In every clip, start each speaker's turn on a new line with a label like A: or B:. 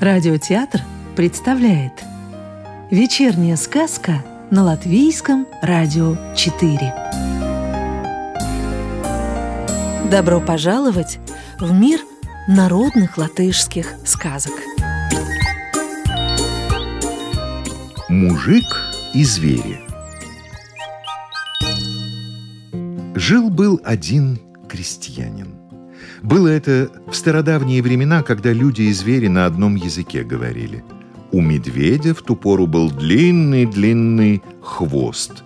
A: Радиотеатр представляет Вечерняя сказка на Латвийском радио 4 Добро пожаловать в мир народных латышских сказок.
B: Мужик и звери Жил-был один крестьянин. Было это в стародавние времена, когда люди и звери на одном языке говорили. У медведя в ту пору был длинный-длинный хвост.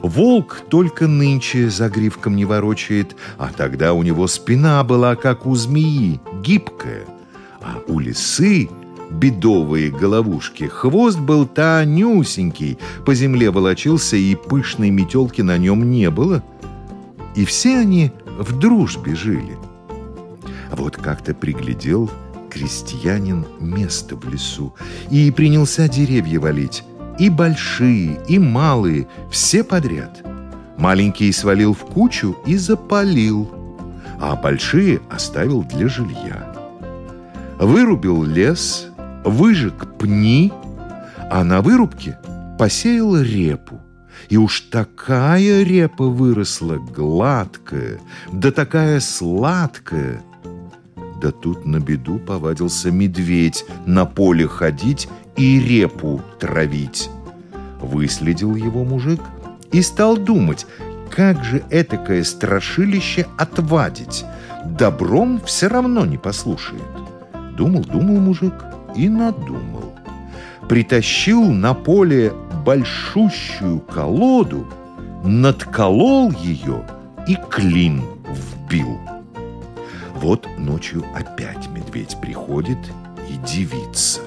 B: Волк только нынче за гривком не ворочает, а тогда у него спина была, как у змеи, гибкая. А у лисы бедовые головушки. Хвост был тонюсенький, по земле волочился, и пышной метелки на нем не было. И все они в дружбе жили. А вот как-то приглядел крестьянин место в лесу и принялся деревья валить. И большие, и малые, все подряд. Маленькие свалил в кучу и запалил, а большие оставил для жилья. Вырубил лес, выжег пни, а на вырубке посеял репу. И уж такая репа выросла гладкая, да такая сладкая – да тут на беду повадился медведь на поле ходить и репу травить. Выследил его мужик и стал думать, как же этакое страшилище отвадить. Добром все равно не послушает. Думал, думал мужик и надумал. Притащил на поле большущую колоду, надколол ее и клин вбил. Вот ночью опять медведь приходит и дивится.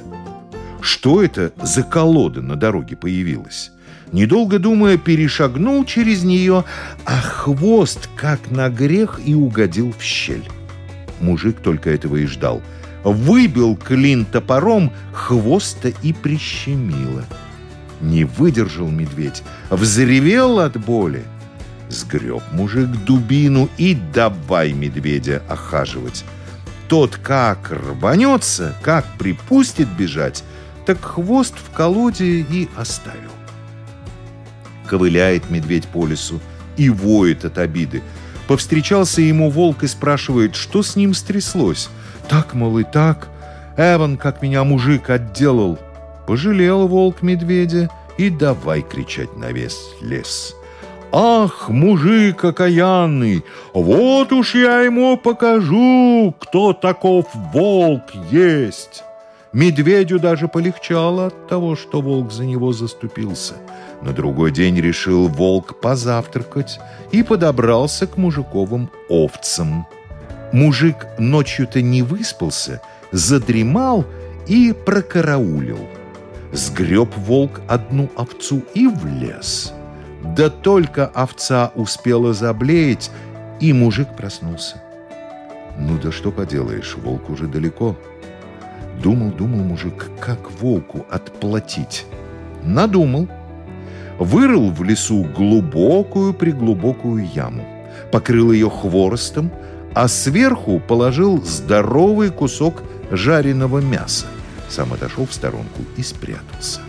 B: Что это за колода на дороге появилась? Недолго думая, перешагнул через нее, а хвост, как на грех, и угодил в щель. Мужик только этого и ждал. Выбил клин топором, хвоста и прищемило. Не выдержал медведь, взревел от боли. Сгреб мужик дубину и давай медведя охаживать. Тот как рванется, как припустит бежать, так хвост в колоде и оставил. Ковыляет медведь по лесу и воет от обиды. Повстречался ему волк и спрашивает, что с ним стряслось. Так, мол, и так. Эван, как меня мужик отделал. Пожалел волк медведя и давай кричать на весь лес. Ах, мужик окаянный, вот уж я ему покажу, кто таков волк есть. Медведю даже полегчало от того, что волк за него заступился. На другой день решил волк позавтракать и подобрался к мужиковым овцам. Мужик ночью-то не выспался, задремал и прокараулил. Сгреб волк одну овцу и в лес. Да только овца успела заблеять, и мужик проснулся. Ну да что поделаешь, волк уже далеко. Думал, думал мужик, как волку отплатить. Надумал. Вырыл в лесу глубокую-преглубокую яму, покрыл ее хворостом, а сверху положил здоровый кусок жареного мяса. Сам отошел в сторонку и спрятался.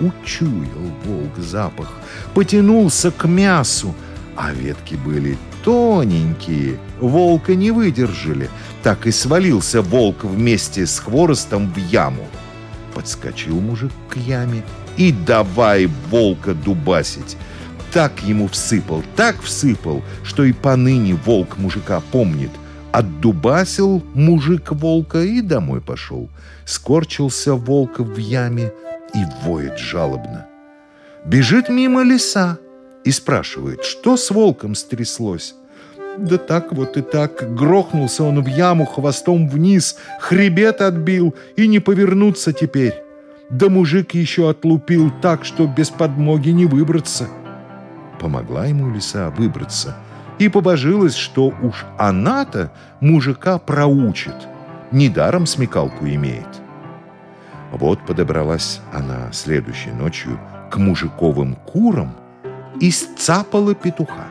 B: Учуял волк запах, потянулся к мясу, а ветки были тоненькие, волка не выдержали. Так и свалился волк вместе с хворостом в яму. Подскочил мужик к яме и давай волка дубасить. Так ему всыпал, так всыпал, что и поныне волк мужика помнит. Отдубасил мужик волка и домой пошел. Скорчился волк в яме, и воет жалобно. Бежит мимо леса и спрашивает, что с волком стряслось. Да так вот и так грохнулся он в яму хвостом вниз, хребет отбил и не повернуться теперь. Да мужик еще отлупил так, что без подмоги не выбраться. Помогла ему лиса выбраться и побожилась, что уж она-то мужика проучит, недаром смекалку имеет. Вот подобралась она следующей ночью к мужиковым курам и сцапала петуха.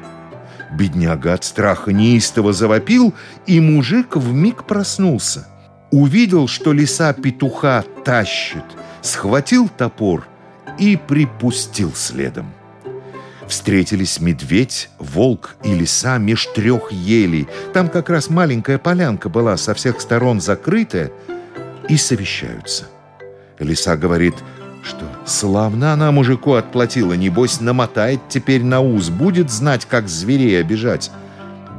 B: Бедняга от страха неистово завопил, и мужик вмиг проснулся. Увидел, что лиса петуха тащит, схватил топор и припустил следом. Встретились медведь, волк и лиса меж трех елей. Там как раз маленькая полянка была, со всех сторон закрытая, и совещаются. Лиса говорит, что славно она мужику отплатила, небось намотает теперь на уз, будет знать, как зверей обижать.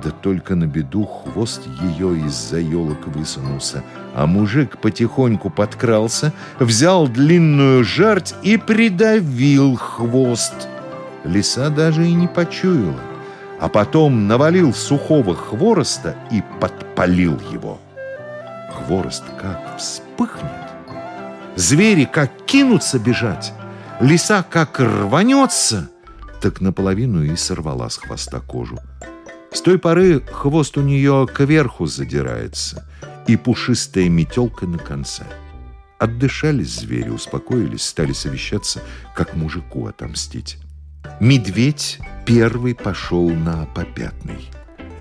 B: Да только на беду хвост ее из-за елок высунулся, а мужик потихоньку подкрался, взял длинную жарть и придавил хвост. Лиса даже и не почуяла, а потом навалил сухого хвороста и подпалил его. Хворост как вспыхнет, звери как кинутся бежать, лиса как рванется, так наполовину и сорвала с хвоста кожу. С той поры хвост у нее кверху задирается и пушистая метелка на конце. Отдышались звери, успокоились, стали совещаться, как мужику отомстить. Медведь первый пошел на попятный.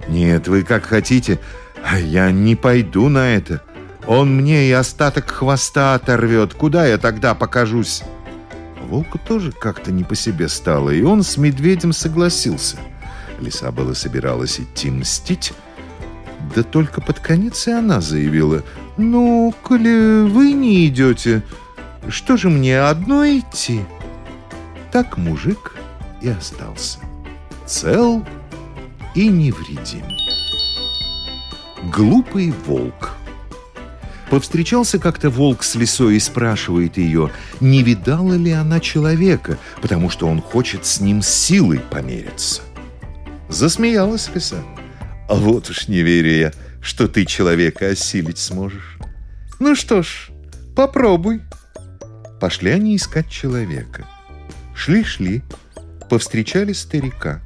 B: «Нет, вы как хотите, а я не пойду на это. Он мне и остаток хвоста оторвет. Куда я тогда покажусь?» Волку тоже как-то не по себе стало, и он с медведем согласился – Лиса была собиралась идти мстить, да только под конец и она заявила, «Ну, коли вы не идете, что же мне одно идти?» Так мужик и остался. Цел и невредим. Глупый волк. Повстречался как-то волк с лисой и спрашивает ее, не видала ли она человека, потому что он хочет с ним силой помериться. Засмеялась лиса. А вот уж не верю я, что ты человека осилить сможешь. Ну что ж, попробуй. Пошли они искать человека. Шли-шли, повстречали старика.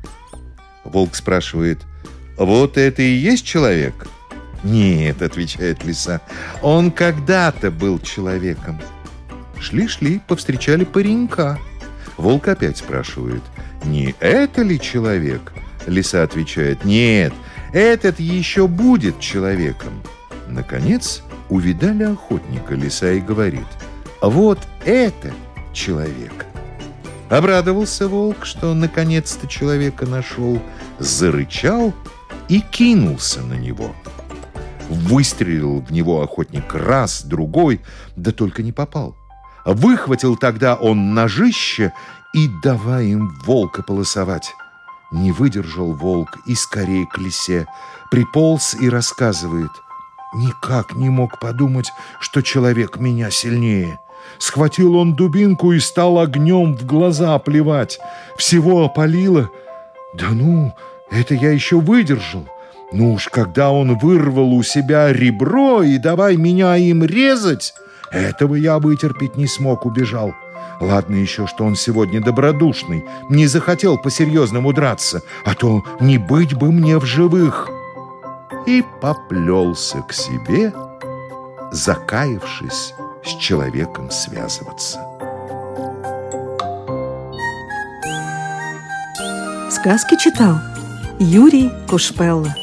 B: Волк спрашивает, вот это и есть человек? Нет, отвечает лиса, он когда-то был человеком. Шли-шли, повстречали паренька. Волк опять спрашивает, не это ли человек? Лиса отвечает, нет, этот еще будет человеком. Наконец увидали охотника лиса и говорит, вот это человек. Обрадовался волк, что наконец-то человека нашел, зарычал и кинулся на него. Выстрелил в него охотник раз, другой, да только не попал. Выхватил тогда он ножище и давай им волка полосовать. Не выдержал волк и скорее к лисе. Приполз и рассказывает. Никак не мог подумать, что человек меня сильнее. Схватил он дубинку и стал огнем в глаза плевать. Всего опалило. Да ну, это я еще выдержал. Ну уж когда он вырвал у себя ребро и давай меня им резать, этого я вытерпеть не смог, убежал. Ладно еще, что он сегодня добродушный, не захотел по-серьезному драться, а то не быть бы мне в живых. И поплелся к себе, закаявшись с человеком связываться.
A: Сказки читал Юрий Кушпелла.